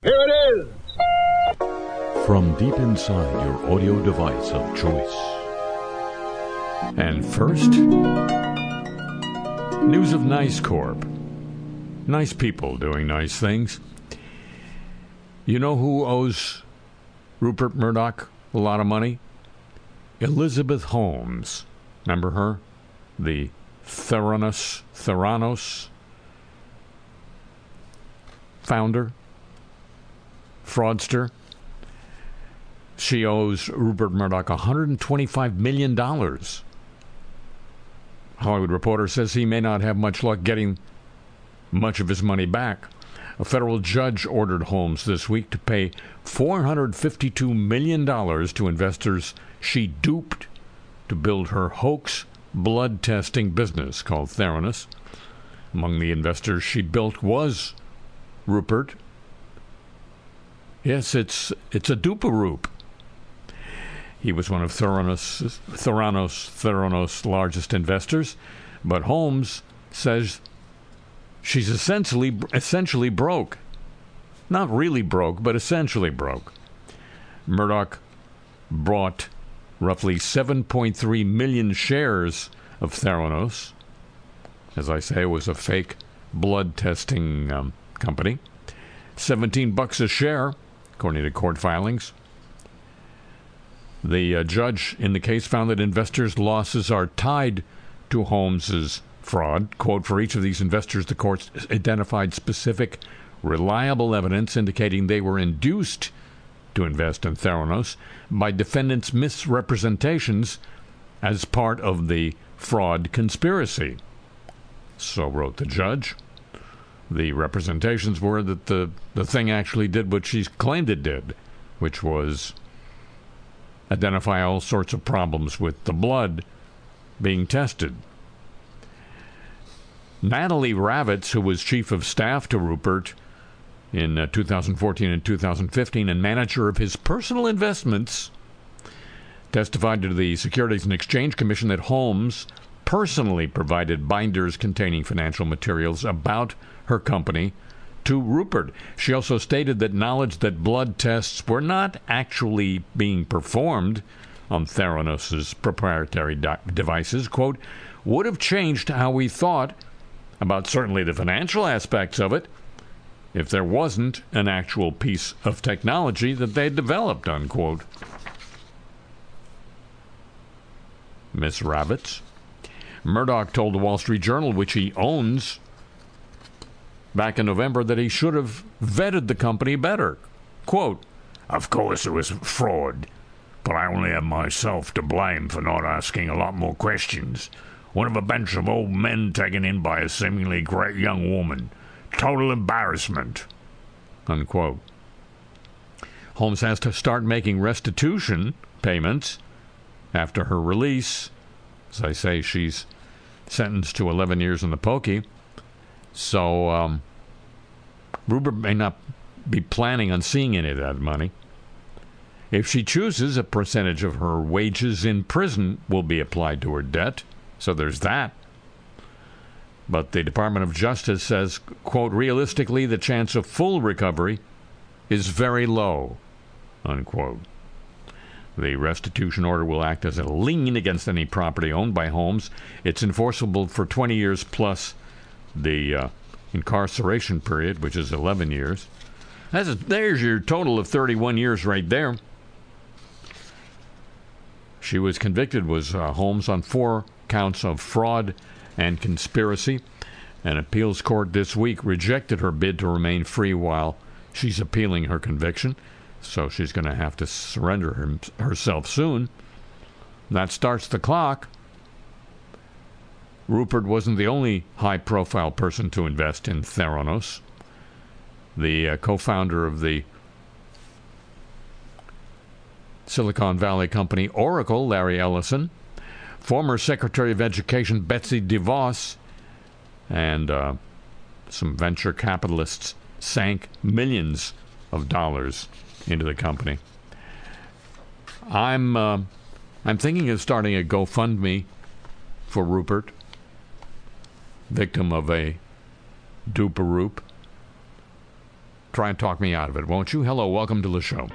Here it is. From deep inside your audio device of choice. And first, news of Nice Corp. Nice people doing nice things. You know who owes Rupert Murdoch a lot of money? Elizabeth Holmes. Remember her? The Theranos, Theranos founder, fraudster. She owes Rupert Murdoch $125 million. Hollywood Reporter says he may not have much luck getting much of his money back. A federal judge ordered Holmes this week to pay $452 million to investors she duped to build her hoax blood testing business called Theranos. Among the investors she built was Rupert. Yes, it's it's a duparoop. He was one of Theranos, Theranos, Theranos' largest investors, but Holmes says she's essentially essentially broke. Not really broke, but essentially broke. Murdoch brought roughly 7.3 million shares of Theranos. As I say, it was a fake blood testing um, company. 17 bucks a share, according to court filings. The uh, judge in the case found that investors' losses are tied to Holmes's fraud. Quote, for each of these investors, the court identified specific, reliable evidence indicating they were induced to invest in Theranos by defendants' misrepresentations as part of the fraud conspiracy. So wrote the judge. The representations were that the, the thing actually did what she claimed it did, which was identify all sorts of problems with the blood being tested. Natalie Ravitz, who was chief of staff to Rupert in uh, 2014 and 2015 and manager of his personal investments, testified to the Securities and Exchange Commission that Holmes personally provided binders containing financial materials about her company to Rupert. She also stated that knowledge that blood tests were not actually being performed on Theranos' proprietary devices, quote, would have changed how we thought about certainly the financial aspects of it if there wasn't an actual piece of technology that they developed, unquote. Miss Ravitz. Murdoch told the Wall Street Journal, which he owns, back in November, that he should have vetted the company better. Quote, Of course it was fraud, but I only have myself to blame for not asking a lot more questions. One of a bunch of old men taken in by a seemingly great young woman. Total embarrassment. Unquote. Holmes has to start making restitution payments after her release as I say, she's sentenced to 11 years in the pokey. So um, Rupert may not be planning on seeing any of that money. If she chooses, a percentage of her wages in prison will be applied to her debt. So there's that. But the Department of Justice says, quote, realistically, the chance of full recovery is very low, unquote. The restitution order will act as a lien against any property owned by Holmes. It's enforceable for 20 years plus the uh, incarceration period, which is 11 years. That's a, there's your total of 31 years right there. She was convicted was uh, Holmes on four counts of fraud and conspiracy. An appeals court this week rejected her bid to remain free while she's appealing her conviction so she's going to have to surrender her, herself soon. That starts the clock. Rupert wasn't the only high profile person to invest in Theranos. The uh, co founder of the Silicon Valley company Oracle, Larry Ellison, former Secretary of Education Betsy DeVos, and uh, some venture capitalists sank millions of dollars into the company. I'm uh, I'm thinking of starting a GoFundMe for Rupert, victim of a duperoop. try and talk me out of it, won't you? Hello, welcome to the show.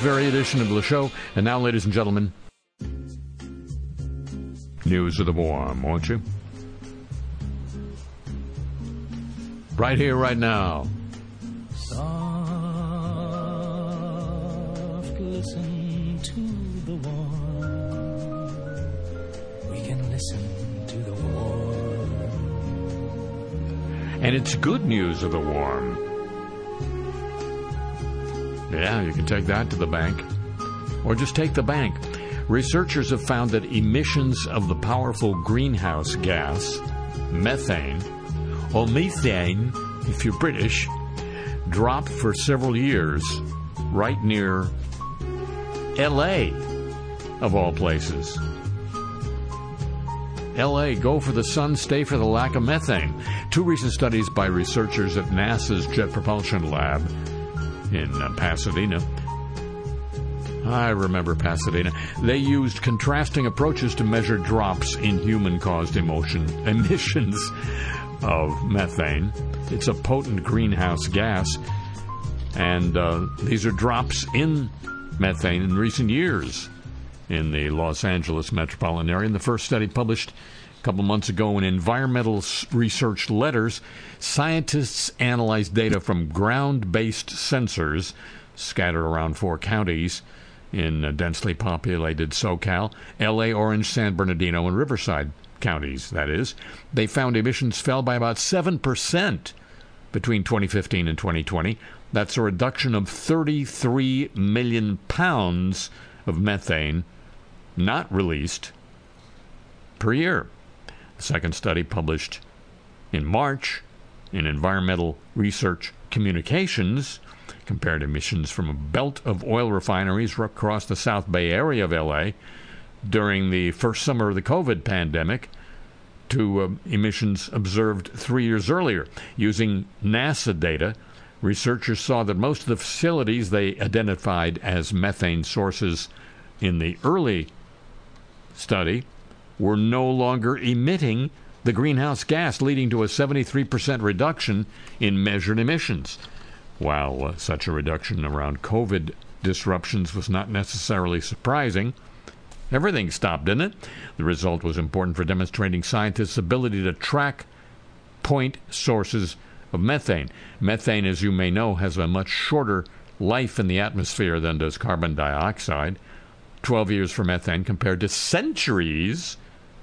Very edition of the show. And now, ladies and gentlemen, news of the warm, won't you? Right here, right now. Soft, listen to the warm. We can listen to the warm. And it's good news of the warm. Yeah, you can take that to the bank. Or just take the bank. Researchers have found that emissions of the powerful greenhouse gas, methane, or methane, if you're British, dropped for several years right near LA, of all places. LA, go for the sun, stay for the lack of methane. Two recent studies by researchers at NASA's Jet Propulsion Lab in uh, Pasadena. I remember Pasadena. They used contrasting approaches to measure drops in human caused emotion emissions of methane. It's a potent greenhouse gas, and uh, these are drops in methane in recent years in the Los Angeles metropolitan area. And the first study published a couple months ago in Environmental Research Letters, scientists analyzed data from ground based sensors scattered around four counties in uh, densely populated SoCal, LA, Orange, San Bernardino, and Riverside counties, that is. They found emissions fell by about 7% between 2015 and 2020. That's a reduction of 33 million pounds of methane not released per year. The second study published in March in Environmental Research Communications compared emissions from a belt of oil refineries across the South Bay area of LA during the first summer of the COVID pandemic to uh, emissions observed three years earlier. Using NASA data, researchers saw that most of the facilities they identified as methane sources in the early study were no longer emitting the greenhouse gas, leading to a 73% reduction in measured emissions. While uh, such a reduction around COVID disruptions was not necessarily surprising, everything stopped, didn't it? The result was important for demonstrating scientists' ability to track point sources of methane. Methane, as you may know, has a much shorter life in the atmosphere than does carbon dioxide. 12 years for methane compared to centuries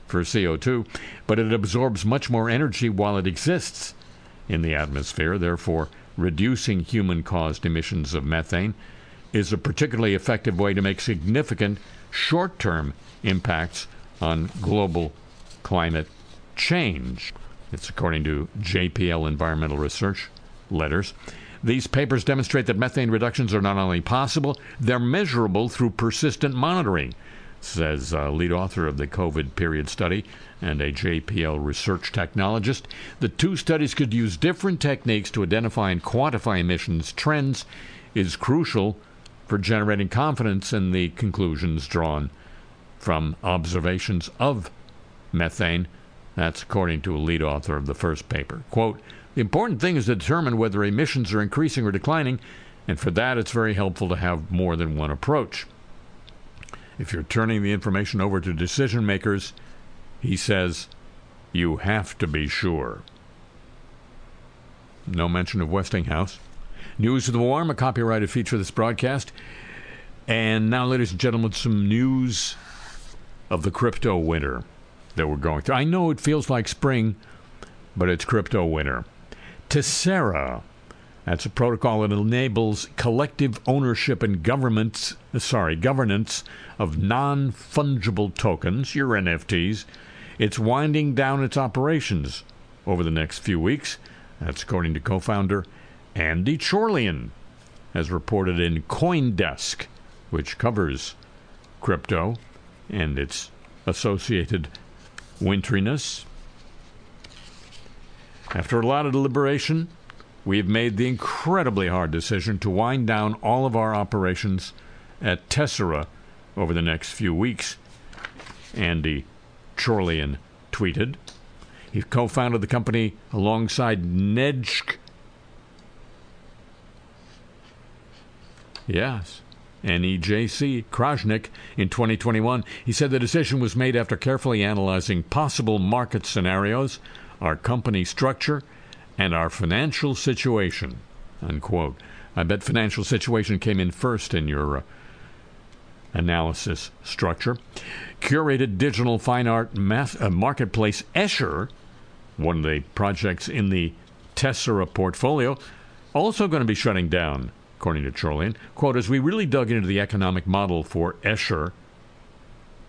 for CO2, but it absorbs much more energy while it exists in the atmosphere. Therefore, reducing human caused emissions of methane is a particularly effective way to make significant short term impacts on global climate change. It's according to JPL Environmental Research letters. These papers demonstrate that methane reductions are not only possible, they're measurable through persistent monitoring, says uh, lead author of the COVID period study and a JPL research technologist. The two studies could use different techniques to identify and quantify emissions trends is crucial for generating confidence in the conclusions drawn from observations of methane. That's according to a lead author of the first paper. Quote, the important thing is to determine whether emissions are increasing or declining, and for that it's very helpful to have more than one approach. If you're turning the information over to decision makers, he says, you have to be sure. No mention of Westinghouse. News of the Warm, a copyrighted feature of this broadcast. And now, ladies and gentlemen, some news of the crypto winter that we're going through. I know it feels like spring, but it's crypto winter. Tessera, that's a protocol that enables collective ownership and governments, uh, sorry, governance of non-fungible tokens, your NFTs. It's winding down its operations over the next few weeks. That's according to co-founder Andy Chorlian, as reported in CoinDesk, which covers crypto and its associated winteriness. After a lot of deliberation, we have made the incredibly hard decision to wind down all of our operations at Tessera over the next few weeks. Andy Chorlian tweeted. He co founded the company alongside Nedjk Yes. NEJC Krajnik in 2021. He said the decision was made after carefully analyzing possible market scenarios, our company structure, and our financial situation. Unquote. I bet financial situation came in first in your uh, analysis structure. Curated digital fine art math, uh, marketplace Escher, one of the projects in the Tessera portfolio, also going to be shutting down according to Chorlian. Quote, as we really dug into the economic model for Escher,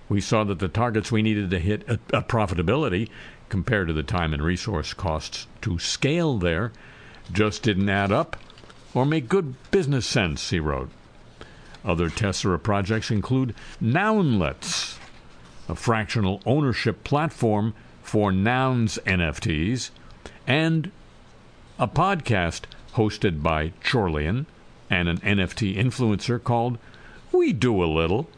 we saw that the targets we needed to hit a, a profitability compared to the time and resource costs to scale there just didn't add up or make good business sense, he wrote. Other Tessera projects include Nounlets, a fractional ownership platform for nouns NFTs, and a podcast hosted by Chorlian and an NFT influencer called We Do a Little.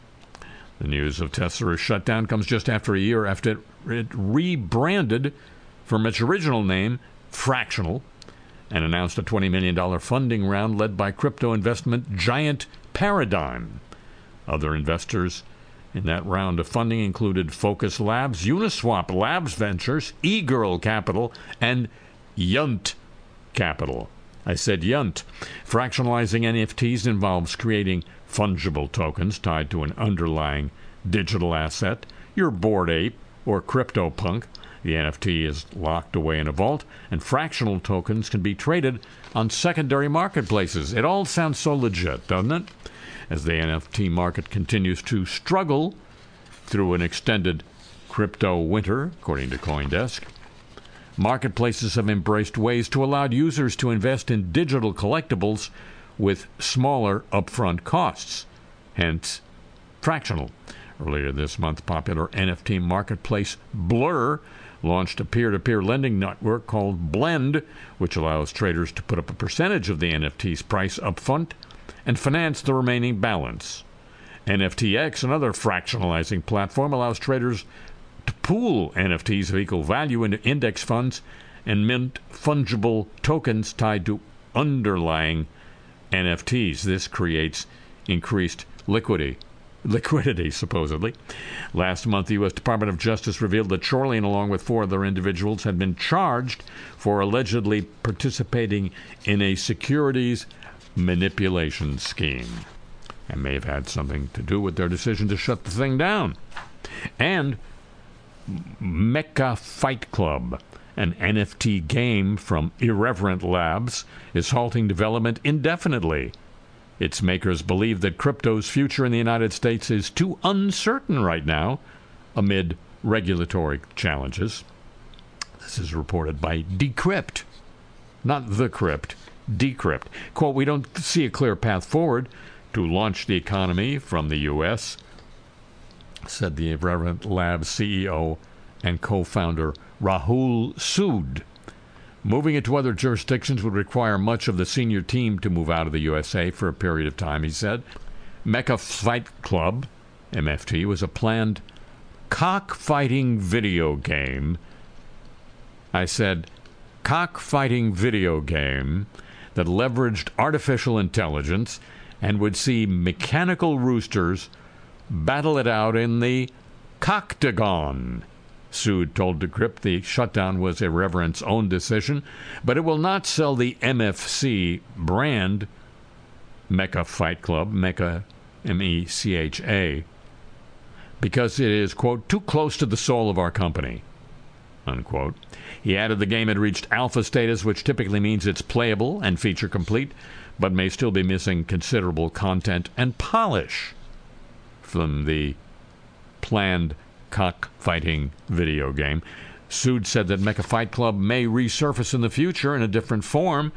The news of Tessera's shutdown comes just after a year after it rebranded from its original name, Fractional, and announced a $20 million funding round led by crypto investment giant Paradigm. Other investors in that round of funding included Focus Labs, Uniswap Labs Ventures, eGirl Capital, and Yunt Capital. I said yunt. Fractionalizing NFTs involves creating fungible tokens tied to an underlying digital asset, your bored ape or CryptoPunk. The NFT is locked away in a vault, and fractional tokens can be traded on secondary marketplaces. It all sounds so legit, doesn't it? As the NFT market continues to struggle through an extended crypto winter, according to Coindesk. Marketplaces have embraced ways to allow users to invest in digital collectibles with smaller upfront costs, hence fractional. Earlier this month, popular NFT marketplace Blur launched a peer to peer lending network called Blend, which allows traders to put up a percentage of the NFT's price upfront and finance the remaining balance. NFTX, another fractionalizing platform, allows traders to pool NFTs of equal value into index funds and mint fungible tokens tied to underlying NFTs. This creates increased liquidity. Liquidity, supposedly. Last month, the U.S. Department of Justice revealed that Chorlian, along with four other individuals, had been charged for allegedly participating in a securities manipulation scheme and may have had something to do with their decision to shut the thing down. And Mecha Fight Club, an NFT game from Irreverent Labs, is halting development indefinitely. Its makers believe that crypto's future in the United States is too uncertain right now amid regulatory challenges. This is reported by Decrypt, not The Crypt, Decrypt. Quote, we don't see a clear path forward to launch the economy from the U.S., said the Irreverent Labs CEO and co founder Rahul Sood. Moving it to other jurisdictions would require much of the senior team to move out of the USA for a period of time, he said. Mecha Fight Club, MFT, was a planned cockfighting video game. I said, cockfighting video game that leveraged artificial intelligence and would see mechanical roosters battle it out in the Coctagon. Sood told Decrypt the shutdown was a Irreverent's own decision, but it will not sell the MFC brand, Mecha Fight Club, Mecha M E C H A, because it is, quote, too close to the soul of our company, unquote. He added the game had reached alpha status, which typically means it's playable and feature complete, but may still be missing considerable content and polish from the planned cockfighting video game. Sood said that Mecha Fight Club may resurface in the future in a different form.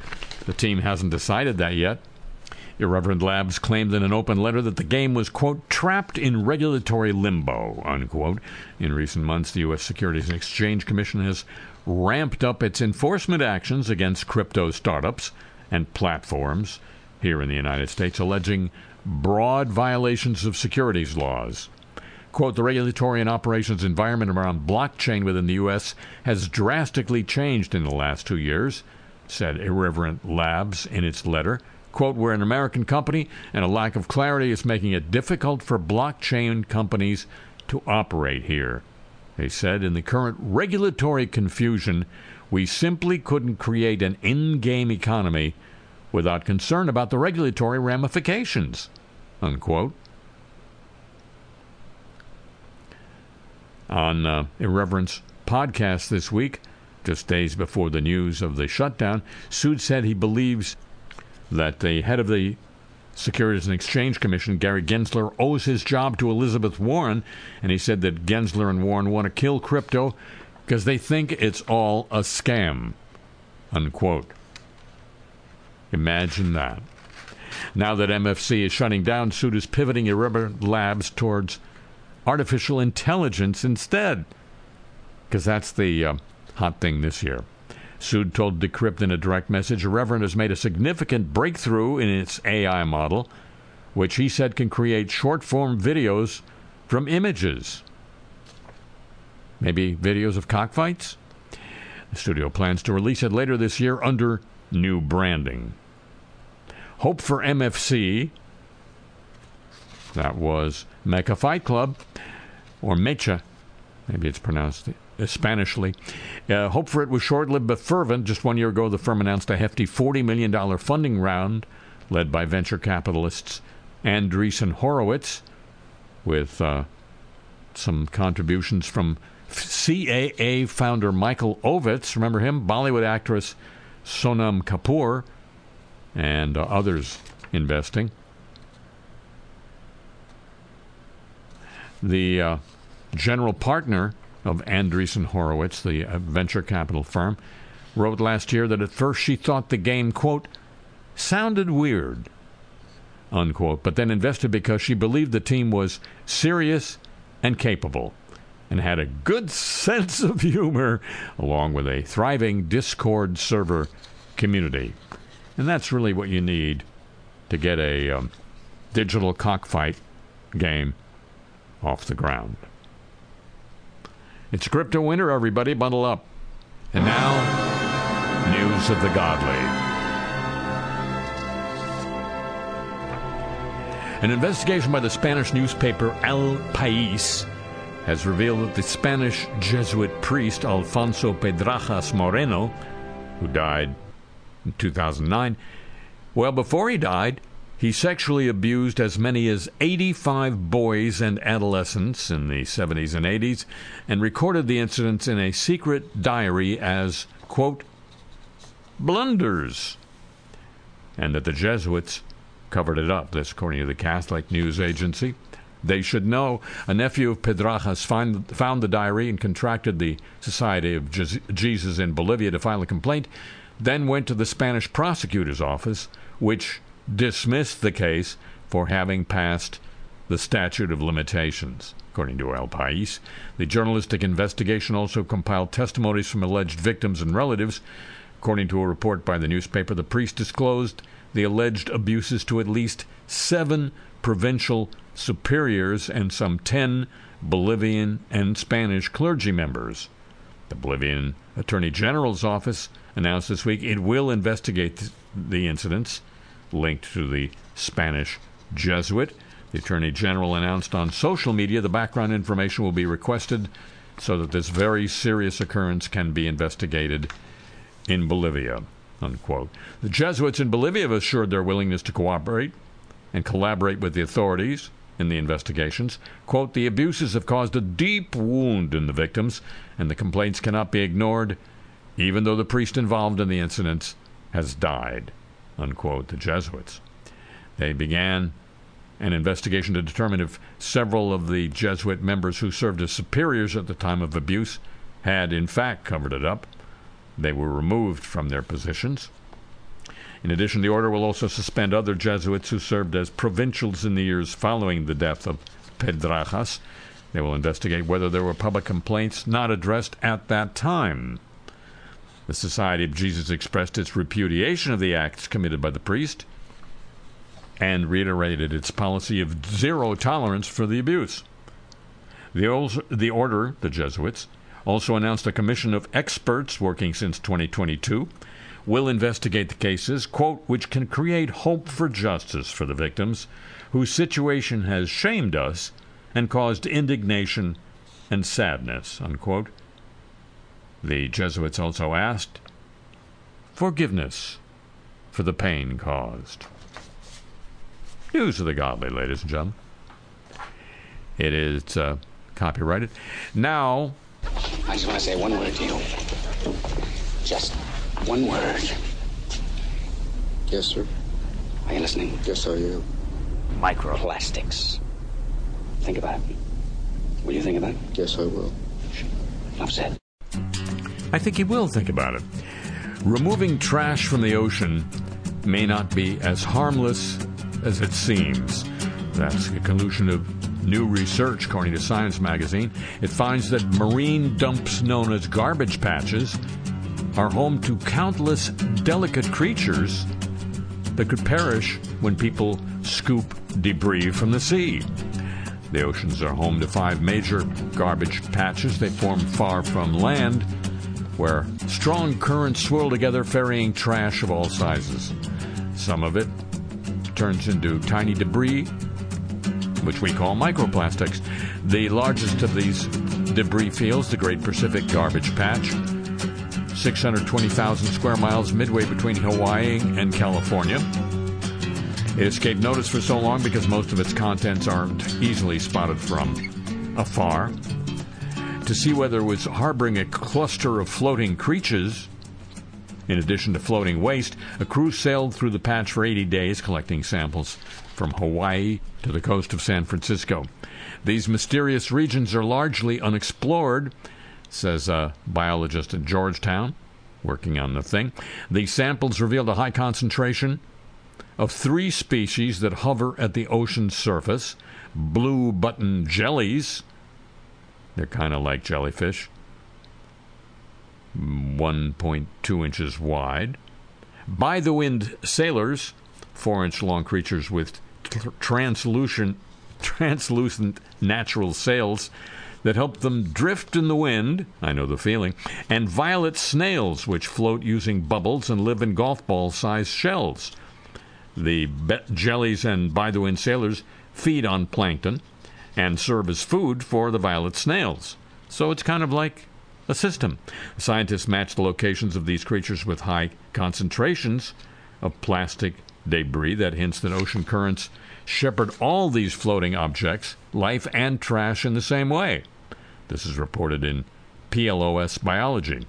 The team hasn't decided that yet. Irreverent Labs claimed in an open letter that the game was, quote, trapped in regulatory limbo, unquote. In recent months, the U.S. Securities and Exchange Commission has ramped up its enforcement actions against crypto startups and platforms here in the United States, alleging broad violations of securities laws. Quote, the regulatory and operations environment around blockchain within the U.S. has drastically changed in the last two years, said Irreverent Labs in its letter. Quote, we're an American company, and a lack of clarity is making it difficult for blockchain companies to operate here. They said, in the current regulatory confusion, we simply couldn't create an in game economy without concern about the regulatory ramifications. Unquote. On uh, Irreverent's podcast this week, just days before the news of the shutdown, Sood said he believes that the head of the Securities and Exchange Commission, Gary Gensler, owes his job to Elizabeth Warren, and he said that Gensler and Warren want to kill crypto because they think it's all a scam. Unquote. Imagine that. Now that MFC is shutting down, Sood is pivoting Irreverent Labs towards artificial intelligence instead, because that's the uh, hot thing this year. Sood told Decrypt in a direct message Reverend has made a significant breakthrough in its AI model, which he said can create short form videos from images. Maybe videos of cockfights? The studio plans to release it later this year under new branding. Hope for MFC. That was Mecha Fight Club, or Mecha. Maybe it's pronounced Spanishly. Uh, hope for it was short lived but fervent. Just one year ago, the firm announced a hefty $40 million funding round led by venture capitalists Andreessen Horowitz, with uh, some contributions from CAA founder Michael Ovitz. Remember him? Bollywood actress Sonam Kapoor, and uh, others investing. The uh, general partner of Andreessen Horowitz, the uh, venture capital firm, wrote last year that at first she thought the game, quote, sounded weird, unquote, but then invested because she believed the team was serious and capable and had a good sense of humor, along with a thriving Discord server community. And that's really what you need to get a um, digital cockfight game off the ground. It's crypto winter, everybody. Bundle up. And now, news of the godly. An investigation by the Spanish newspaper El País has revealed that the Spanish Jesuit priest Alfonso Pedrajas Moreno, who died in 2009, well, before he died, he sexually abused as many as 85 boys and adolescents in the 70s and 80s and recorded the incidents in a secret diary as, quote, blunders, and that the Jesuits covered it up. This, according to the Catholic News Agency. They should know a nephew of Pedrajas find, found the diary and contracted the Society of Jesus in Bolivia to file a complaint, then went to the Spanish prosecutor's office, which dismissed the case for having passed the statute of limitations. According to El País, the journalistic investigation also compiled testimonies from alleged victims and relatives. According to a report by the newspaper, the priest disclosed the alleged abuses to at least seven provincial superiors and some ten Bolivian and Spanish clergy members. The Bolivian Attorney General's office announced this week it will investigate the incidents linked to the Spanish Jesuit. The Attorney General announced on social media the background information will be requested so that this very serious occurrence can be investigated in Bolivia. Unquote. The Jesuits in Bolivia have assured their willingness to cooperate and collaborate with the authorities in the investigations. Quote, the abuses have caused a deep wound in the victims, and the complaints cannot be ignored, even though the priest involved in the incidents has died unquote, the Jesuits. They began an investigation to determine if several of the Jesuit members who served as superiors at the time of abuse had, in fact, covered it up. They were removed from their positions. In addition, the order will also suspend other Jesuits who served as provincials in the years following the death of Pedrajas. They will investigate whether there were public complaints not addressed at that time. The Society of Jesus expressed its repudiation of the acts committed by the priest and reiterated its policy of zero tolerance for the abuse. The, the order, the Jesuits, also announced a commission of experts working since 2022 will investigate the cases, quote, which can create hope for justice for the victims whose situation has shamed us and caused indignation and sadness, unquote. The Jesuits also asked forgiveness for the pain caused. News of the godly, ladies and gentlemen. It is uh, copyrighted. Now. I just want to say one word to you. Just one word. Yes, sir. Are you listening? Yes, I am. Microplastics. Think about it. Will you think about it? Yes, I will. Enough said. I think he will think about it. Removing trash from the ocean may not be as harmless as it seems. That's a conclusion of new research, according to Science magazine. It finds that marine dumps known as garbage patches are home to countless delicate creatures that could perish when people scoop debris from the sea. The oceans are home to five major garbage patches. They form far from land where strong currents swirl together, ferrying trash of all sizes. Some of it turns into tiny debris, which we call microplastics. The largest of these debris fields, the Great Pacific Garbage Patch, 620,000 square miles midway between Hawaii and California. It escaped notice for so long because most of its contents aren't easily spotted from afar. To see whether it was harboring a cluster of floating creatures, in addition to floating waste, a crew sailed through the patch for 80 days collecting samples from Hawaii to the coast of San Francisco. These mysterious regions are largely unexplored, says a biologist at Georgetown working on the thing. The samples revealed a high concentration of three species that hover at the ocean's surface blue button jellies. They're kind of like jellyfish, 1.2 inches wide. By the wind sailors, four inch long creatures with translucent, translucent natural sails that help them drift in the wind, I know the feeling, and violet snails, which float using bubbles and live in golf ball sized shells. The jellies and by the wind sailors feed on plankton and serve as food for the violet snails. So it's kind of like a system. Scientists match the locations of these creatures with high concentrations of plastic debris that hints that ocean currents shepherd all these floating objects, life and trash, in the same way. This is reported in PLOS Biology.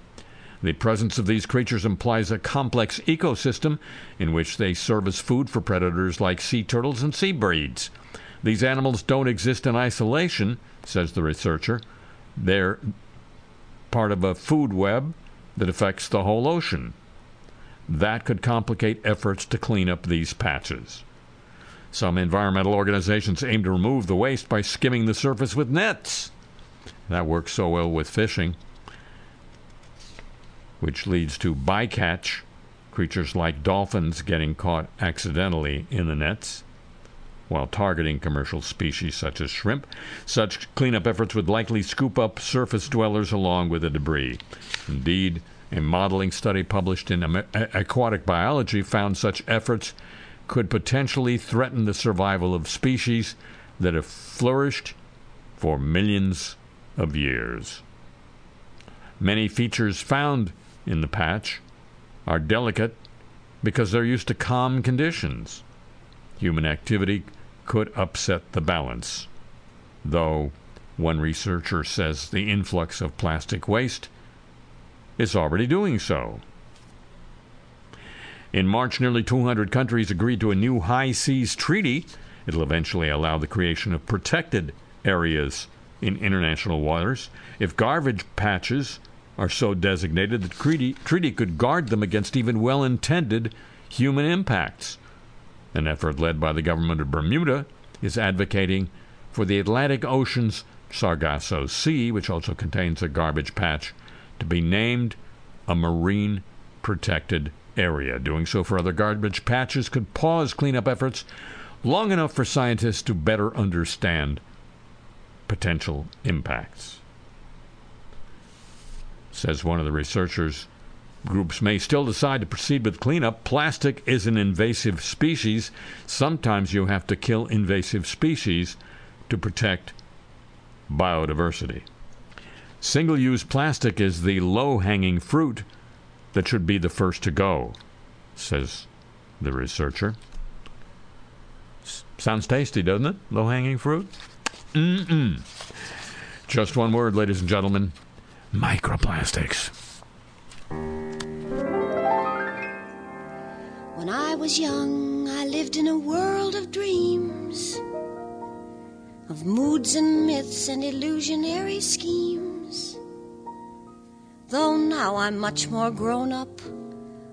The presence of these creatures implies a complex ecosystem in which they serve as food for predators like sea turtles and sea. These animals don't exist in isolation, says the researcher. They're part of a food web that affects the whole ocean. That could complicate efforts to clean up these patches. Some environmental organizations aim to remove the waste by skimming the surface with nets. That works so well with fishing, which leads to bycatch, creatures like dolphins getting caught accidentally in the nets while targeting commercial species such as shrimp. Such cleanup efforts would likely scoop up surface dwellers along with the debris. Indeed, a modeling study published in Aquatic Biology found such efforts could potentially threaten the survival of species that have flourished for millions of years. Many features found in the patch are delicate because they're used to calm conditions. Human activity could upset the balance, though one researcher says the influx of plastic waste is already doing so. In March, nearly 200 countries agreed to a new high seas treaty. It'll eventually allow the creation of protected areas in international waters. If garbage patches are so designated, the treaty, treaty could guard them against even well intended human impacts. An effort led by the government of Bermuda is advocating for the Atlantic Ocean's Sargasso Sea, which also contains a garbage patch, to be named a marine protected area. Doing so for other garbage patches could pause cleanup efforts long enough for scientists to better understand potential impacts. Says one of the researchers, groups may still decide to proceed with cleanup. Plastic is an invasive species. Sometimes you have to kill invasive species to protect biodiversity. Single use plastic is the low hanging fruit that should be the first to go, says the researcher. S- sounds tasty, doesn't it? Low hanging fruit? Mm-mm. Just one word, ladies and gentlemen microplastics. When I was young, I lived in a world of dreams, of moods and myths and illusionary schemes. Though now I'm much more grown up,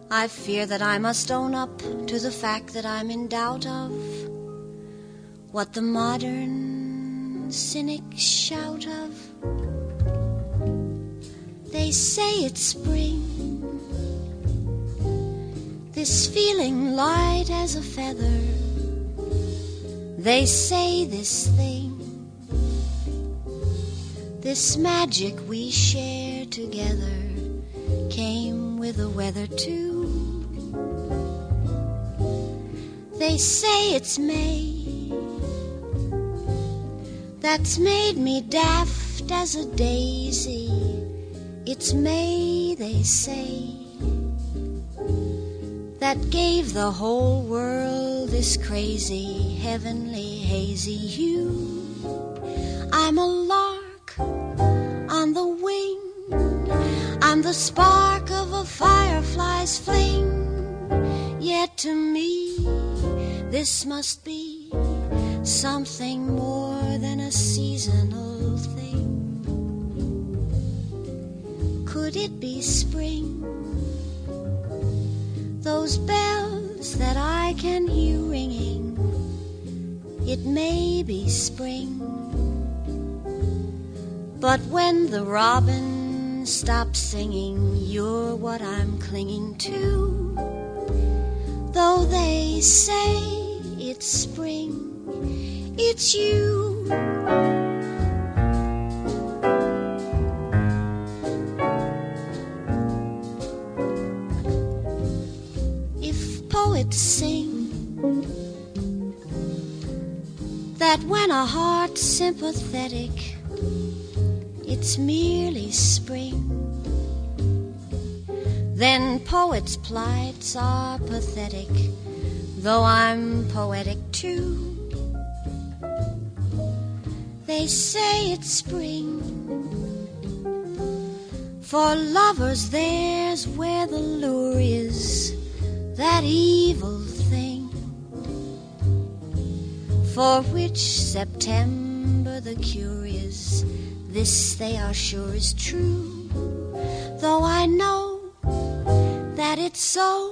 I fear that I must own up to the fact that I'm in doubt of what the modern cynics shout of. They say it's spring, this feeling light as a feather. They say this thing, this magic we share together, came with the weather too. They say it's May, that's made me daft as a daisy. It's May, they say that gave the whole world this crazy, heavenly, hazy hue. I'm a lark on the wing. I'm the spark of a firefly's fling. Yet to me, this must be something more than a seasonal thing. Could it be spring? Those bells that I can hear ringing, it may be spring. But when the robin stops singing, you're what I'm clinging to. Though they say it's spring, it's you. When a heart's sympathetic, it's merely spring. Then poets' plights are pathetic, though I'm poetic too. They say it's spring. For lovers, there's where the lure is, that evil thing. For which September the cure is, this they are sure is true. Though I know that it's so,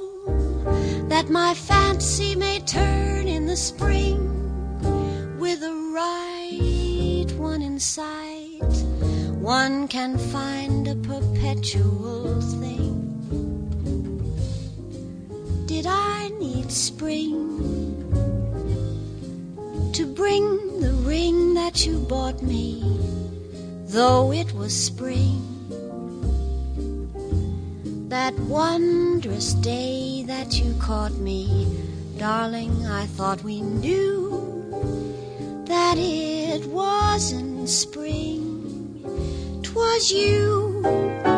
that my fancy may turn in the spring with the right one in sight. One can find a perpetual thing. Did I need spring to bring the ring that you bought me, though it was spring? That wondrous day that you caught me, darling, I thought we knew that it wasn't spring, 'twas you.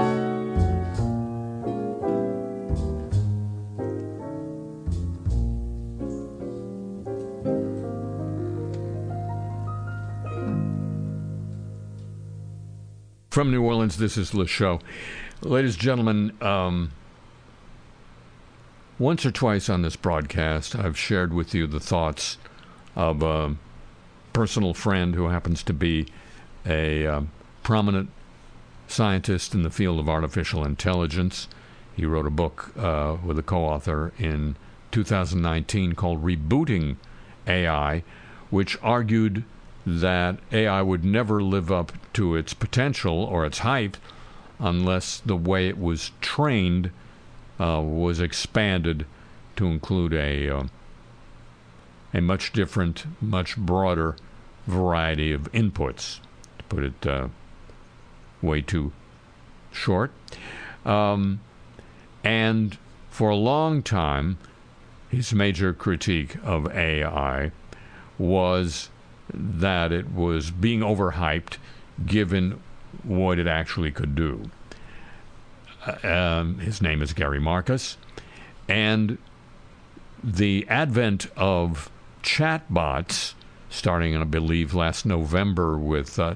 From New Orleans, this is Le Show. Ladies and gentlemen, um, once or twice on this broadcast, I've shared with you the thoughts of a personal friend who happens to be a uh, prominent scientist in the field of artificial intelligence. He wrote a book uh, with a co author in 2019 called Rebooting AI, which argued that AI would never live up to its potential or its hype unless the way it was trained uh, was expanded to include a uh, a much different, much broader variety of inputs. To put it uh, way too short, um, and for a long time, his major critique of AI was that it was being overhyped given what it actually could do. Uh, um, his name is Gary Marcus. And the advent of chatbots, starting, I believe, last November with uh,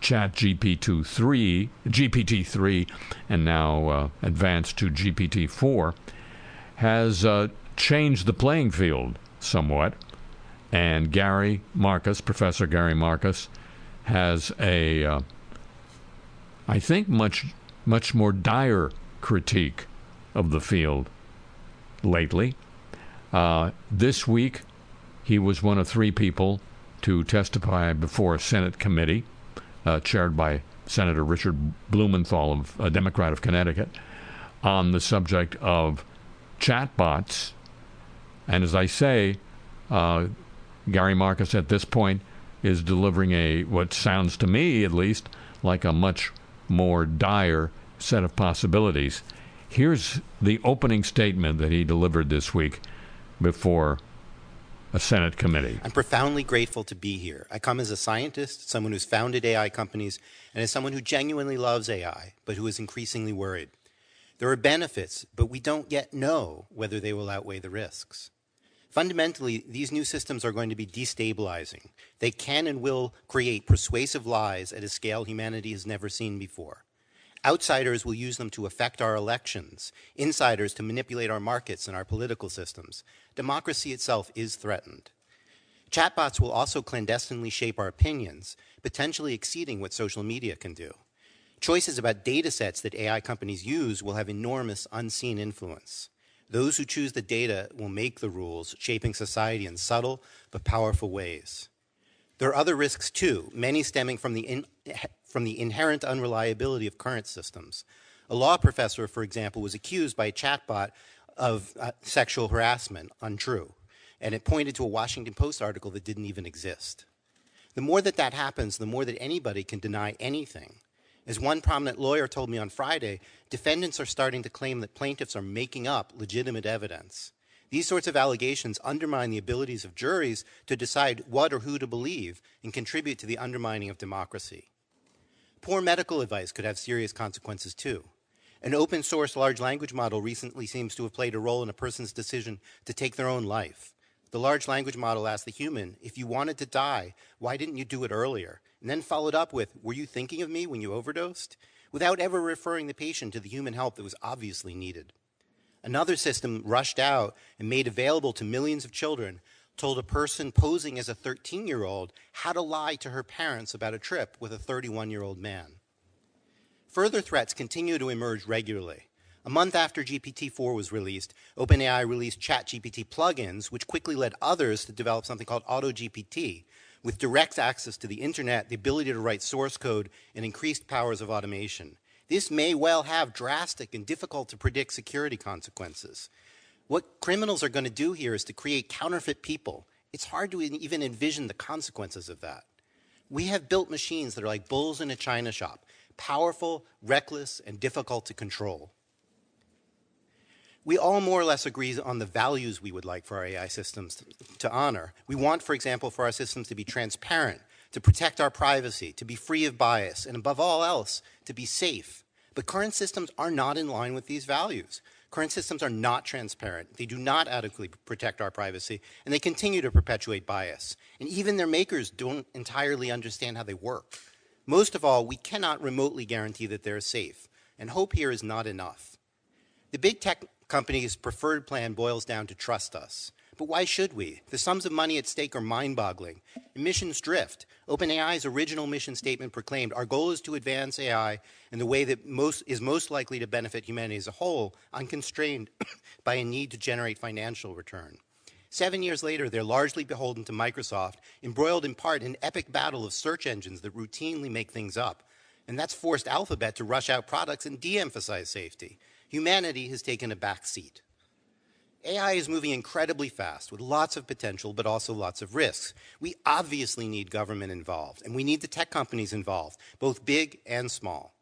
Chat GPT-3, GPT-3, and now uh, advanced to GPT-4, has uh, changed the playing field somewhat. And Gary Marcus, Professor Gary Marcus, has a, uh, I think, much much more dire critique of the field lately. Uh, this week, he was one of three people to testify before a Senate committee uh, chaired by Senator Richard Blumenthal, of a Democrat of Connecticut, on the subject of chatbots. And as I say, uh, Gary Marcus at this point is delivering a what sounds to me, at least, like a much more dire set of possibilities. Here's the opening statement that he delivered this week before a Senate committee. I'm profoundly grateful to be here. I come as a scientist, someone who's founded AI companies, and as someone who genuinely loves AI, but who is increasingly worried. There are benefits, but we don't yet know whether they will outweigh the risks. Fundamentally, these new systems are going to be destabilizing. They can and will create persuasive lies at a scale humanity has never seen before. Outsiders will use them to affect our elections, insiders to manipulate our markets and our political systems. Democracy itself is threatened. Chatbots will also clandestinely shape our opinions, potentially exceeding what social media can do. Choices about data sets that AI companies use will have enormous unseen influence. Those who choose the data will make the rules, shaping society in subtle but powerful ways. There are other risks too, many stemming from the, in, from the inherent unreliability of current systems. A law professor, for example, was accused by a chatbot of uh, sexual harassment, untrue, and it pointed to a Washington Post article that didn't even exist. The more that that happens, the more that anybody can deny anything. As one prominent lawyer told me on Friday, defendants are starting to claim that plaintiffs are making up legitimate evidence. These sorts of allegations undermine the abilities of juries to decide what or who to believe and contribute to the undermining of democracy. Poor medical advice could have serious consequences too. An open source large language model recently seems to have played a role in a person's decision to take their own life. The large language model asked the human, if you wanted to die, why didn't you do it earlier? And then followed up with, were you thinking of me when you overdosed? Without ever referring the patient to the human help that was obviously needed. Another system rushed out and made available to millions of children told a person posing as a 13 year old how to lie to her parents about a trip with a 31 year old man. Further threats continue to emerge regularly. A month after GPT 4 was released, OpenAI released ChatGPT plugins, which quickly led others to develop something called AutoGPT, with direct access to the internet, the ability to write source code, and increased powers of automation. This may well have drastic and difficult to predict security consequences. What criminals are going to do here is to create counterfeit people. It's hard to even envision the consequences of that. We have built machines that are like bulls in a china shop, powerful, reckless, and difficult to control. We all more or less agree on the values we would like for our AI systems to, to honor. We want, for example, for our systems to be transparent, to protect our privacy, to be free of bias, and above all else, to be safe. But current systems are not in line with these values. Current systems are not transparent. They do not adequately protect our privacy, and they continue to perpetuate bias. And even their makers don't entirely understand how they work. Most of all, we cannot remotely guarantee that they're safe, and hope here is not enough. The big tech companies' preferred plan boils down to trust us. But why should we? The sums of money at stake are mind boggling. Mission drift. OpenAI's original mission statement proclaimed our goal is to advance AI in the way that most, is most likely to benefit humanity as a whole, unconstrained by a need to generate financial return. Seven years later, they're largely beholden to Microsoft, embroiled in part in an epic battle of search engines that routinely make things up. And that's forced Alphabet to rush out products and de emphasize safety. Humanity has taken a back seat. AI is moving incredibly fast with lots of potential, but also lots of risks. We obviously need government involved, and we need the tech companies involved, both big and small.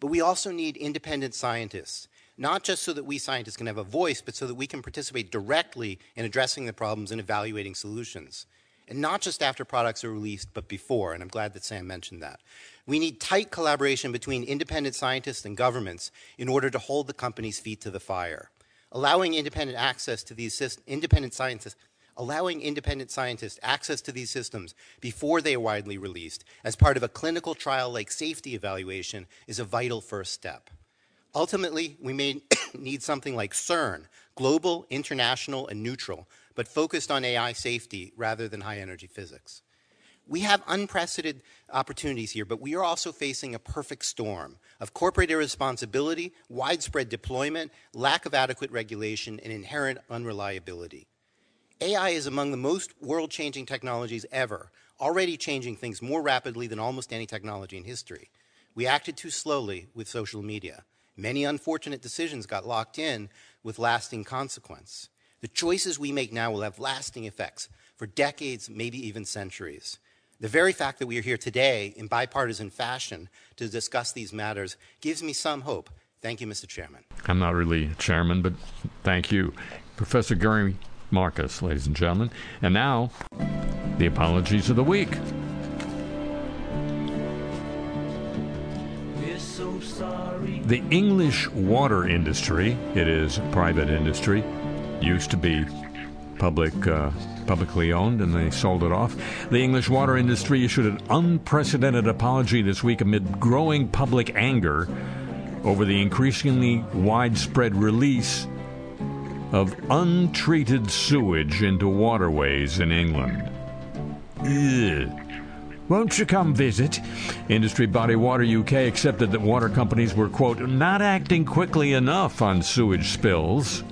But we also need independent scientists, not just so that we scientists can have a voice, but so that we can participate directly in addressing the problems and evaluating solutions. And not just after products are released, but before, and I'm glad that Sam mentioned that. We need tight collaboration between independent scientists and governments in order to hold the company's feet to the fire allowing independent access to these independent scientists allowing independent scientists access to these systems before they are widely released as part of a clinical trial like safety evaluation is a vital first step. Ultimately, we may need something like CERN, global, international, and neutral, but focused on AI safety rather than high energy physics. We have unprecedented opportunities here, but we are also facing a perfect storm of corporate irresponsibility, widespread deployment, lack of adequate regulation, and inherent unreliability. AI is among the most world changing technologies ever, already changing things more rapidly than almost any technology in history. We acted too slowly with social media. Many unfortunate decisions got locked in with lasting consequence. The choices we make now will have lasting effects for decades, maybe even centuries. The very fact that we are here today in bipartisan fashion to discuss these matters gives me some hope. Thank you, Mr. Chairman. I'm not really chairman, but thank you. Professor Gary Marcus, ladies and gentlemen. And now, the apologies of the week. This The English water industry, it is private industry, used to be public, uh, publicly owned, and they sold it off. The English water industry issued an unprecedented apology this week amid growing public anger over the increasingly widespread release of untreated sewage into waterways in England. Ugh. Won't you come visit? Industry body Water UK accepted that water companies were, quote, not acting quickly enough on sewage spills,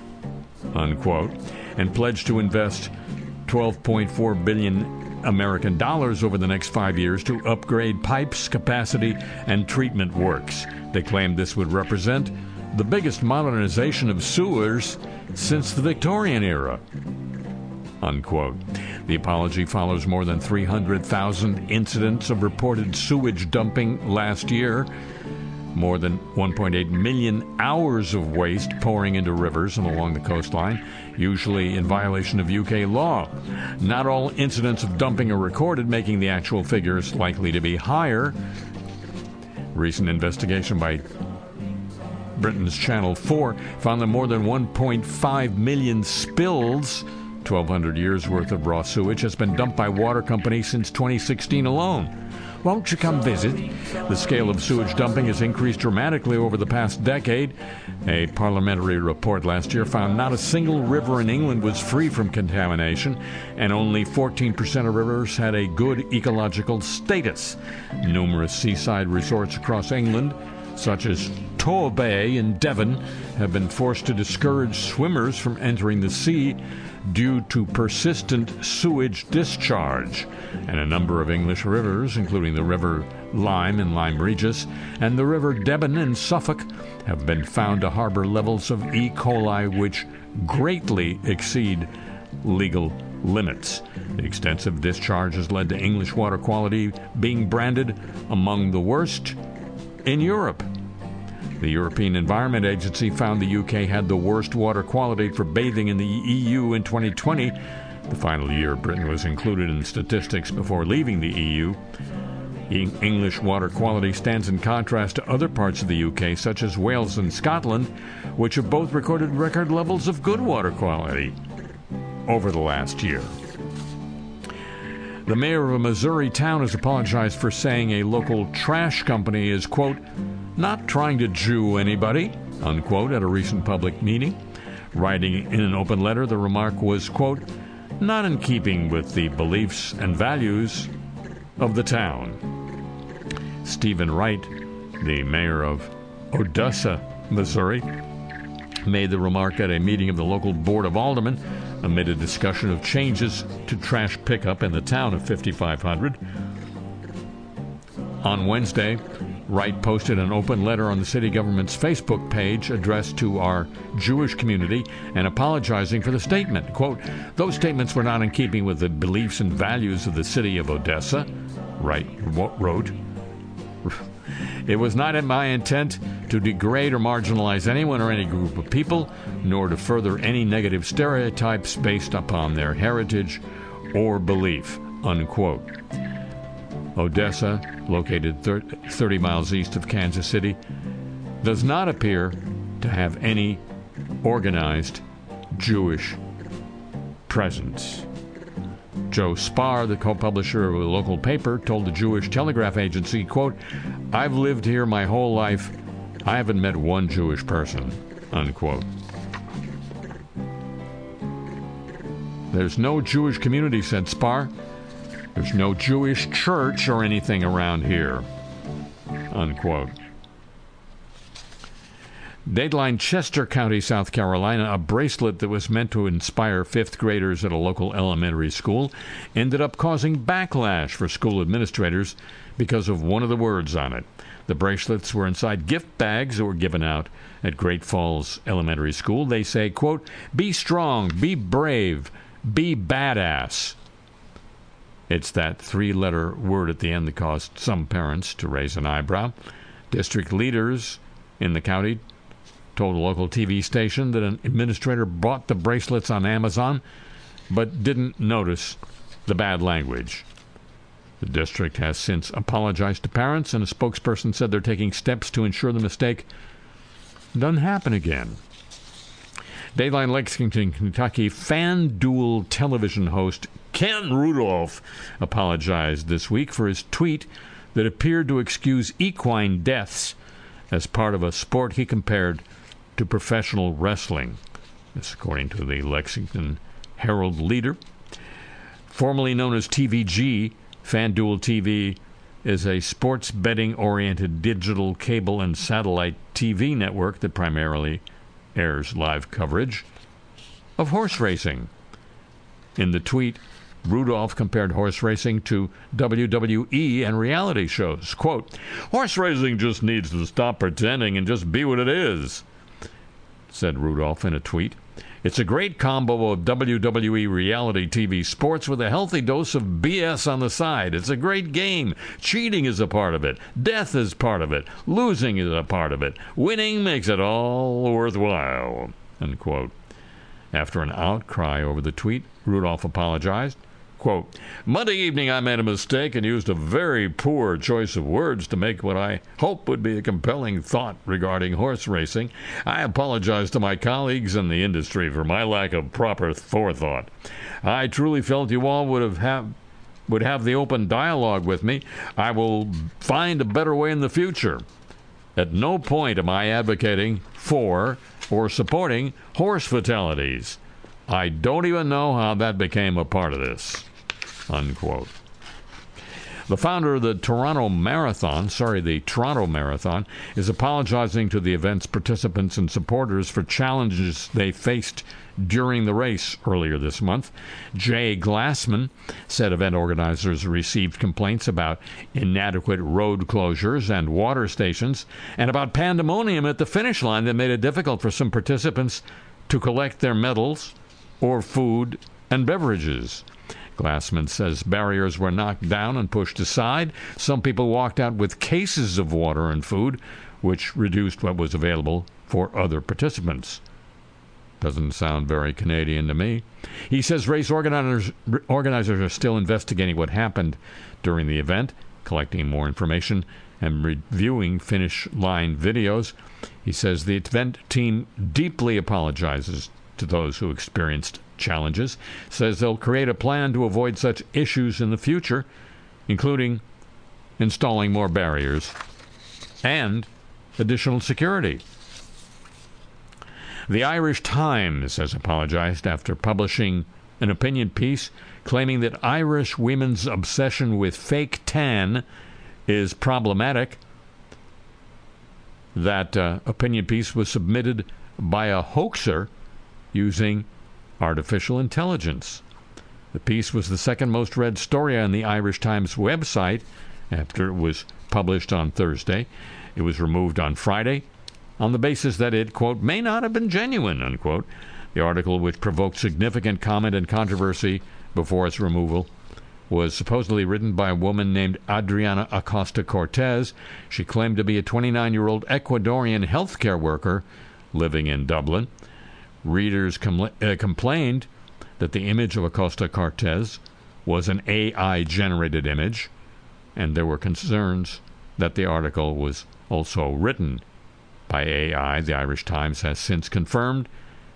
unquote, and pledged to invest 12.4 billion American dollars over the next five years to upgrade pipes, capacity, and treatment works. They claimed this would represent the biggest modernization of sewers since the Victorian era. Unquote. The apology follows more than 300,000 incidents of reported sewage dumping last year, more than 1.8 million hours of waste pouring into rivers and along the coastline, usually in violation of UK law. Not all incidents of dumping are recorded, making the actual figures likely to be higher. Recent investigation by Britain's Channel 4 found that more than 1.5 million spills 1,200 years worth of raw sewage has been dumped by water companies since 2016 alone. Won't you come visit? The scale of sewage dumping has increased dramatically over the past decade. A parliamentary report last year found not a single river in England was free from contamination, and only 14% of rivers had a good ecological status. Numerous seaside resorts across England, such as Tor Bay in Devon, have been forced to discourage swimmers from entering the sea due to persistent sewage discharge, and a number of English rivers, including the River Lyme in Lyme Regis and the River Deben in Suffolk, have been found to harbor levels of E. coli which greatly exceed legal limits. The extensive discharge has led to English water quality being branded among the worst in Europe. The European Environment Agency found the UK had the worst water quality for bathing in the EU in 2020, the final year Britain was included in statistics before leaving the EU. English water quality stands in contrast to other parts of the UK, such as Wales and Scotland, which have both recorded record levels of good water quality over the last year. The mayor of a Missouri town has apologized for saying a local trash company is, quote, not trying to Jew anybody, unquote, at a recent public meeting. Writing in an open letter, the remark was, quote, not in keeping with the beliefs and values of the town. Stephen Wright, the mayor of Odessa, Missouri, made the remark at a meeting of the local Board of Aldermen amid a discussion of changes to trash pickup in the town of 5500. On Wednesday, Wright posted an open letter on the city government's Facebook page addressed to our Jewish community and apologizing for the statement. Quote, Those statements were not in keeping with the beliefs and values of the city of Odessa, Wright wrote. It was not in my intent to degrade or marginalize anyone or any group of people, nor to further any negative stereotypes based upon their heritage or belief. Unquote. Odessa, located 30 miles east of Kansas City, does not appear to have any organized Jewish presence. Joe Spar, the co-publisher of a local paper, told the Jewish Telegraph Agency, quote, I've lived here my whole life. I haven't met one Jewish person, unquote. There's no Jewish community, said Spar. There's no Jewish church or anything around here. Unquote. Dateline Chester County, South Carolina, a bracelet that was meant to inspire fifth graders at a local elementary school ended up causing backlash for school administrators because of one of the words on it. The bracelets were inside gift bags that were given out at Great Falls Elementary School. They say, quote, be strong, be brave, be badass. It's that three letter word at the end that caused some parents to raise an eyebrow. District leaders in the county told a local TV station that an administrator bought the bracelets on Amazon but didn't notice the bad language. The district has since apologized to parents, and a spokesperson said they're taking steps to ensure the mistake doesn't happen again. Dayline Lexington, Kentucky FanDuel television host Ken Rudolph apologized this week for his tweet that appeared to excuse equine deaths as part of a sport he compared to professional wrestling. This, according to the Lexington Herald Leader. Formerly known as TVG, FanDuel TV is a sports betting oriented digital cable and satellite TV network that primarily airs live coverage of horse racing. In the tweet, Rudolph compared horse racing to WWE and reality shows. Quote, Horse racing just needs to stop pretending and just be what it is, said Rudolph in a tweet. It's a great combo of WWE reality TV sports with a healthy dose of BS on the side. It's a great game. Cheating is a part of it. Death is part of it. Losing is a part of it. Winning makes it all worthwhile. After an outcry over the tweet, Rudolph apologized. Quote, Monday evening I made a mistake and used a very poor choice of words to make what I hope would be a compelling thought regarding horse racing. I apologize to my colleagues in the industry for my lack of proper forethought. I truly felt you all would have, have would have the open dialogue with me. I will find a better way in the future. At no point am I advocating for or supporting horse fatalities. I don't even know how that became a part of this. Unquote. The founder of the Toronto Marathon, sorry, the Toronto Marathon, is apologizing to the event's participants and supporters for challenges they faced during the race earlier this month. Jay Glassman said event organizers received complaints about inadequate road closures and water stations and about pandemonium at the finish line that made it difficult for some participants to collect their medals or food and beverages. Glassman says barriers were knocked down and pushed aside. Some people walked out with cases of water and food, which reduced what was available for other participants. Doesn't sound very Canadian to me. He says race organizers, organizers are still investigating what happened during the event, collecting more information, and reviewing finish line videos. He says the event team deeply apologizes to those who experienced challenges, says they'll create a plan to avoid such issues in the future, including installing more barriers and additional security. The Irish Times has apologized after publishing an opinion piece claiming that Irish women's obsession with fake tan is problematic. That uh, opinion piece was submitted by a hoaxer using artificial intelligence. The piece was the second most read story on the Irish Times website after it was published on Thursday. It was removed on Friday on the basis that it, quote, may not have been genuine, unquote. The article, which provoked significant comment and controversy before its removal, was supposedly written by a woman named Adriana Acosta Cortez. She claimed to be a 29 year old Ecuadorian healthcare worker living in Dublin. Readers com- uh, complained that the image of Acosta Cortez was an AI generated image, and there were concerns that the article was also written by AI. The Irish Times has since confirmed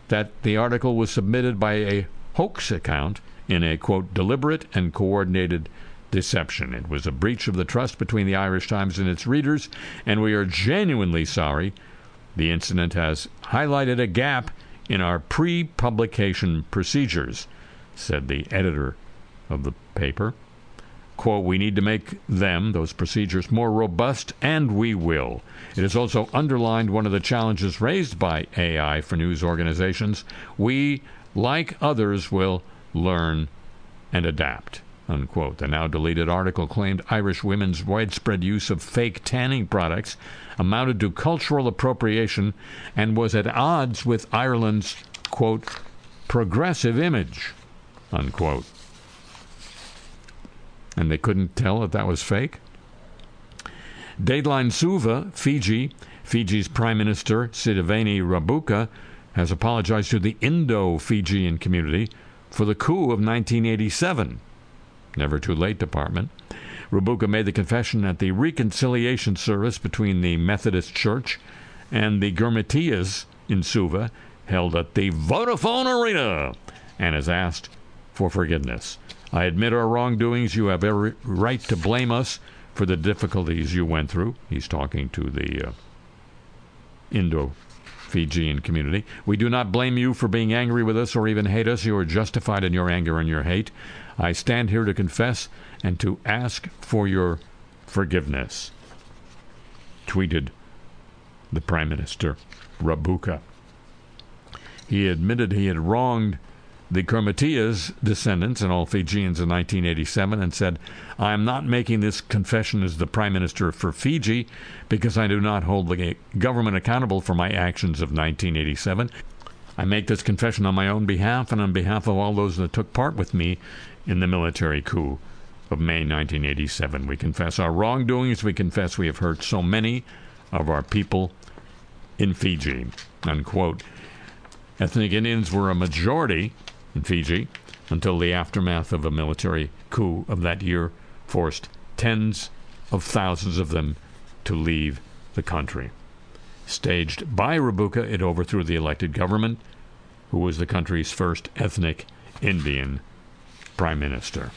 that the article was submitted by a hoax account in a quote deliberate and coordinated deception. It was a breach of the trust between the Irish Times and its readers, and we are genuinely sorry. The incident has highlighted a gap in our pre publication procedures, said the editor of the paper. Quote, we need to make them, those procedures, more robust, and we will. It has also underlined one of the challenges raised by AI for news organizations. We, like others, will learn and adapt. Unquote. The now deleted article claimed Irish women's widespread use of fake tanning products amounted to cultural appropriation and was at odds with Ireland's, quote, progressive image, unquote. And they couldn't tell that that was fake? Dateline Suva, Fiji, Fiji's Prime Minister Sitiveni Rabuka has apologized to the Indo Fijian community for the coup of 1987. Never Too Late Department. Rabuka made the confession at the reconciliation service between the Methodist Church and the Girmitiyas in Suva, held at the Vodafone Arena, and has asked for forgiveness. I admit our wrongdoings. You have every right to blame us for the difficulties you went through. He's talking to the uh, Indo Fijian community. We do not blame you for being angry with us or even hate us. You are justified in your anger and your hate. I stand here to confess and to ask for your forgiveness. Tweeted the Prime Minister, Rabuka. He admitted he had wronged the Girmitiyas descendants and all Fijians in 1987 and said, I am not making this confession as the Prime Minister for Fiji because I do not hold the government accountable for my actions of 1987. I make this confession on my own behalf and on behalf of all those that took part with me in the military coup of May 1987. We confess our wrongdoings. We confess we have hurt so many of our people in Fiji. Unquote. Ethnic Indians were a majority in Fiji until the aftermath of a military coup of that year forced tens of thousands of them to leave the country. Staged by Rabuka, it overthrew the elected government, who was the country's first ethnic Indian prime minister.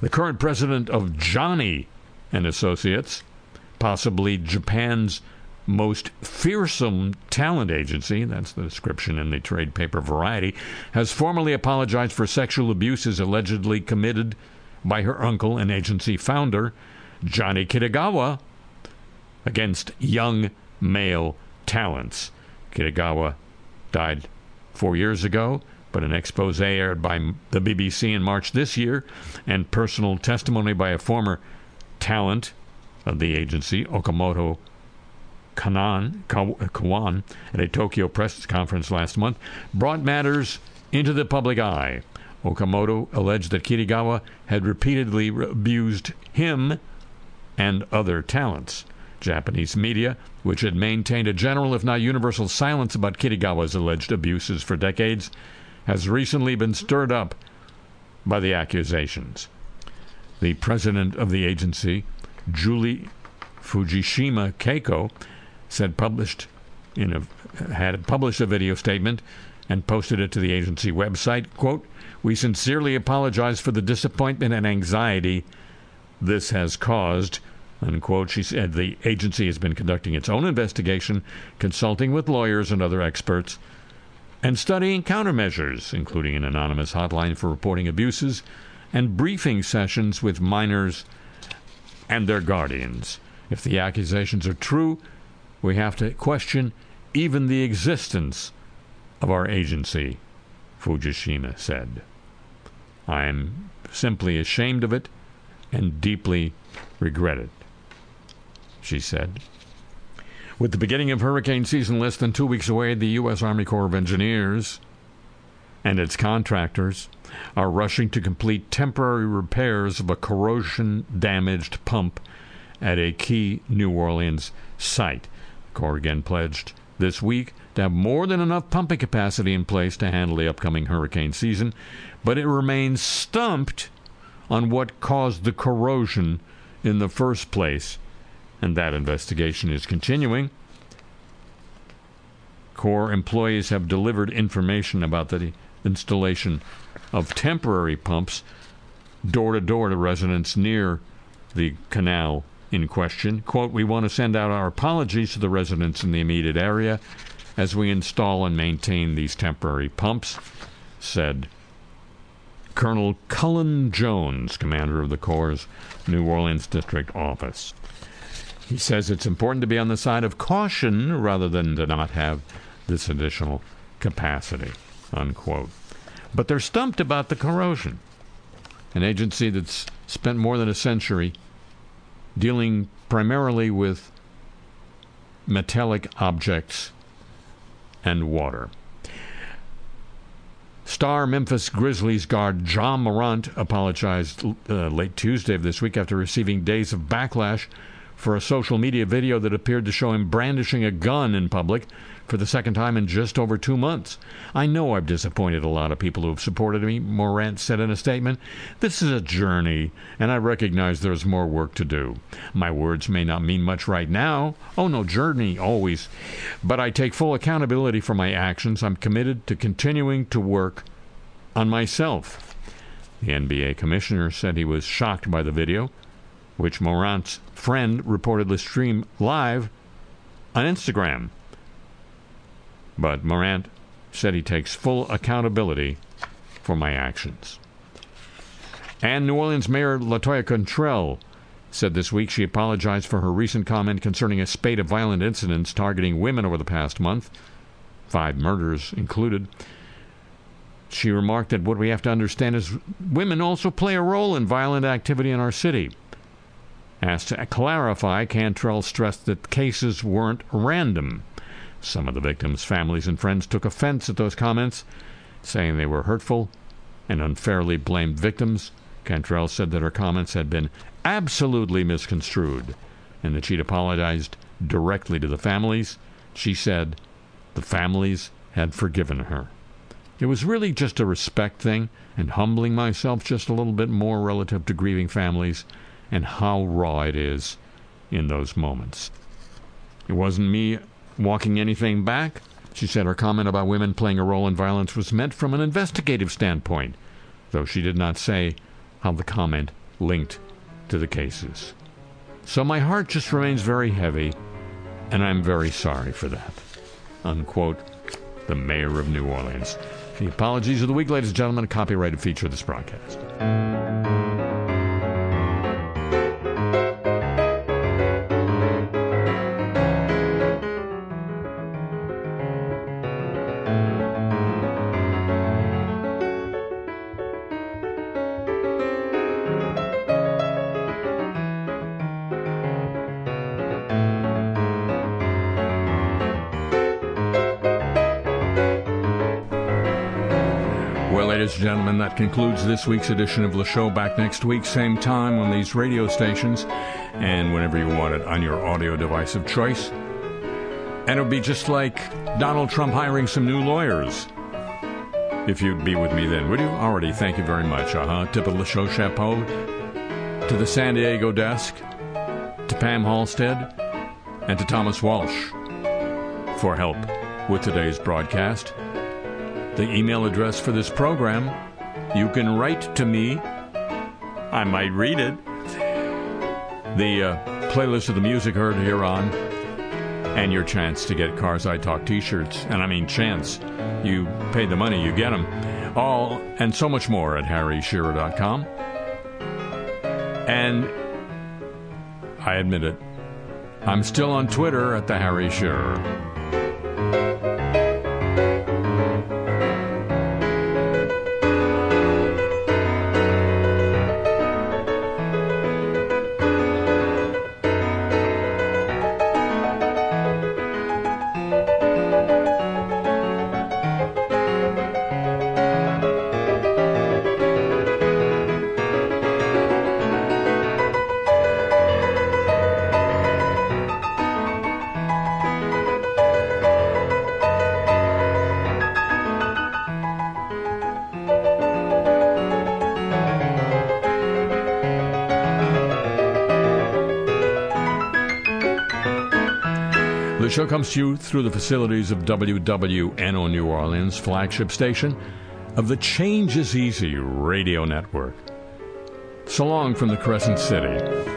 The current president of Johnny and Associates, possibly Japan's most fearsome talent agency, that's the description in the trade paper Variety, has formally apologized for sexual abuses allegedly committed by her uncle and agency founder, Johnny Kitagawa, against young male talents. Kitagawa died four years ago, but an expose aired by the BBC in March this year and personal testimony by a former talent of the agency, Okamoto Kanan, Kauan at a Tokyo press conference last month brought matters into the public eye. Okamoto alleged that Kitagawa had repeatedly abused him and other talents. Japanese media, which had maintained a general, if not universal, silence about Kitagawa's alleged abuses for decades, has recently been stirred up by the accusations. The president of the agency, Julie Fujishima Keiko, said published in a had published a video statement and posted it to the agency website. Quote, We sincerely apologize for the disappointment and anxiety this has caused. Unquote. She said the agency has been conducting its own investigation, consulting with lawyers and other experts, and studying countermeasures, including an anonymous hotline for reporting abuses and briefing sessions with minors and their guardians. If the accusations are true, we have to question even the existence of our agency, Fujishima said. I am simply ashamed of it and deeply regret it, she said. With the beginning of hurricane season less than two weeks away, the U.S. Army Corps of Engineers and its contractors are rushing to complete temporary repairs of a corrosion damaged pump at a key New Orleans site. Corrigan pledged this week to have more than enough pumping capacity in place to handle the upcoming hurricane season, but it remains stumped on what caused the corrosion in the first place, and that investigation is continuing. Corps employees have delivered information about the installation of temporary pumps door to door to residents near the canal in question. Quote, We want to send out our apologies to the residents in the immediate area as we install and maintain these temporary pumps, said Colonel Cullen Jones, commander of the Corps' New Orleans District Office. He says it's important to be on the side of caution rather than to not have this additional capacity. Unquote. But they're stumped about the corrosion. An agency that's spent more than a century dealing primarily with metallic objects and water. Star Memphis Grizzlies guard Ja Morant apologized uh, late Tuesday of this week after receiving days of backlash for a social media video that appeared to show him brandishing a gun in public for the second time in just over two months. I know I've disappointed a lot of people who have supported me, Morant said in a statement. This is a journey, and I recognize there's more work to do. My words may not mean much right now. Oh, no, journey always. But I take full accountability for my actions. I'm committed to continuing to work on myself. The NBA commissioner said he was shocked by the video, which Morant's friend reportedly streamed live on Instagram. But Morant said he takes full accountability for my actions. And New Orleans Mayor Latoya Cantrell said this week she apologized for her recent comment concerning a spate of violent incidents targeting women over the past month, five murders included. She remarked that what we have to understand is women also play a role in violent activity in our city. Asked to clarify, Cantrell stressed that cases weren't random. Some of the victims' families and friends took offense at those comments, saying they were hurtful and unfairly blamed victims. Cantrell said that her comments had been absolutely misconstrued and that she'd apologized directly to the families. She said the families had forgiven her. It was really just a respect thing and humbling myself just a little bit more relative to grieving families and how raw it is in those moments. It wasn't me walking anything back. She said her comment about women playing a role in violence was meant from an investigative standpoint, though she did not say how the comment linked to the cases. So my heart just remains very heavy, and I'm very sorry for that. Unquote, the mayor of New Orleans. The apologies of the week, ladies and gentlemen, a copyrighted feature of this broadcast. And gentlemen, that concludes this week's edition of the show. Back next week, same time on these radio stations, and whenever you want it on your audio device of choice. And it'll be just like Donald Trump hiring some new lawyers. If you'd be with me then, would you? Already, thank you very much. Uh huh. Tip of the show chapeau to the San Diego desk, to Pam Halstead, and to Thomas Walsh for help with today's broadcast. The email address for this program, you can write to me. I might read it. The uh, playlist of the music heard here on, and your chance to get Cars I Talk t shirts. And I mean, chance. You pay the money, you get them. All and so much more at harryshearer.com. And I admit it, I'm still on Twitter at the Harry Shearer. Comes to you through the facilities of WWNO New Orleans, flagship station of the Change is Easy radio network. So long from the Crescent City.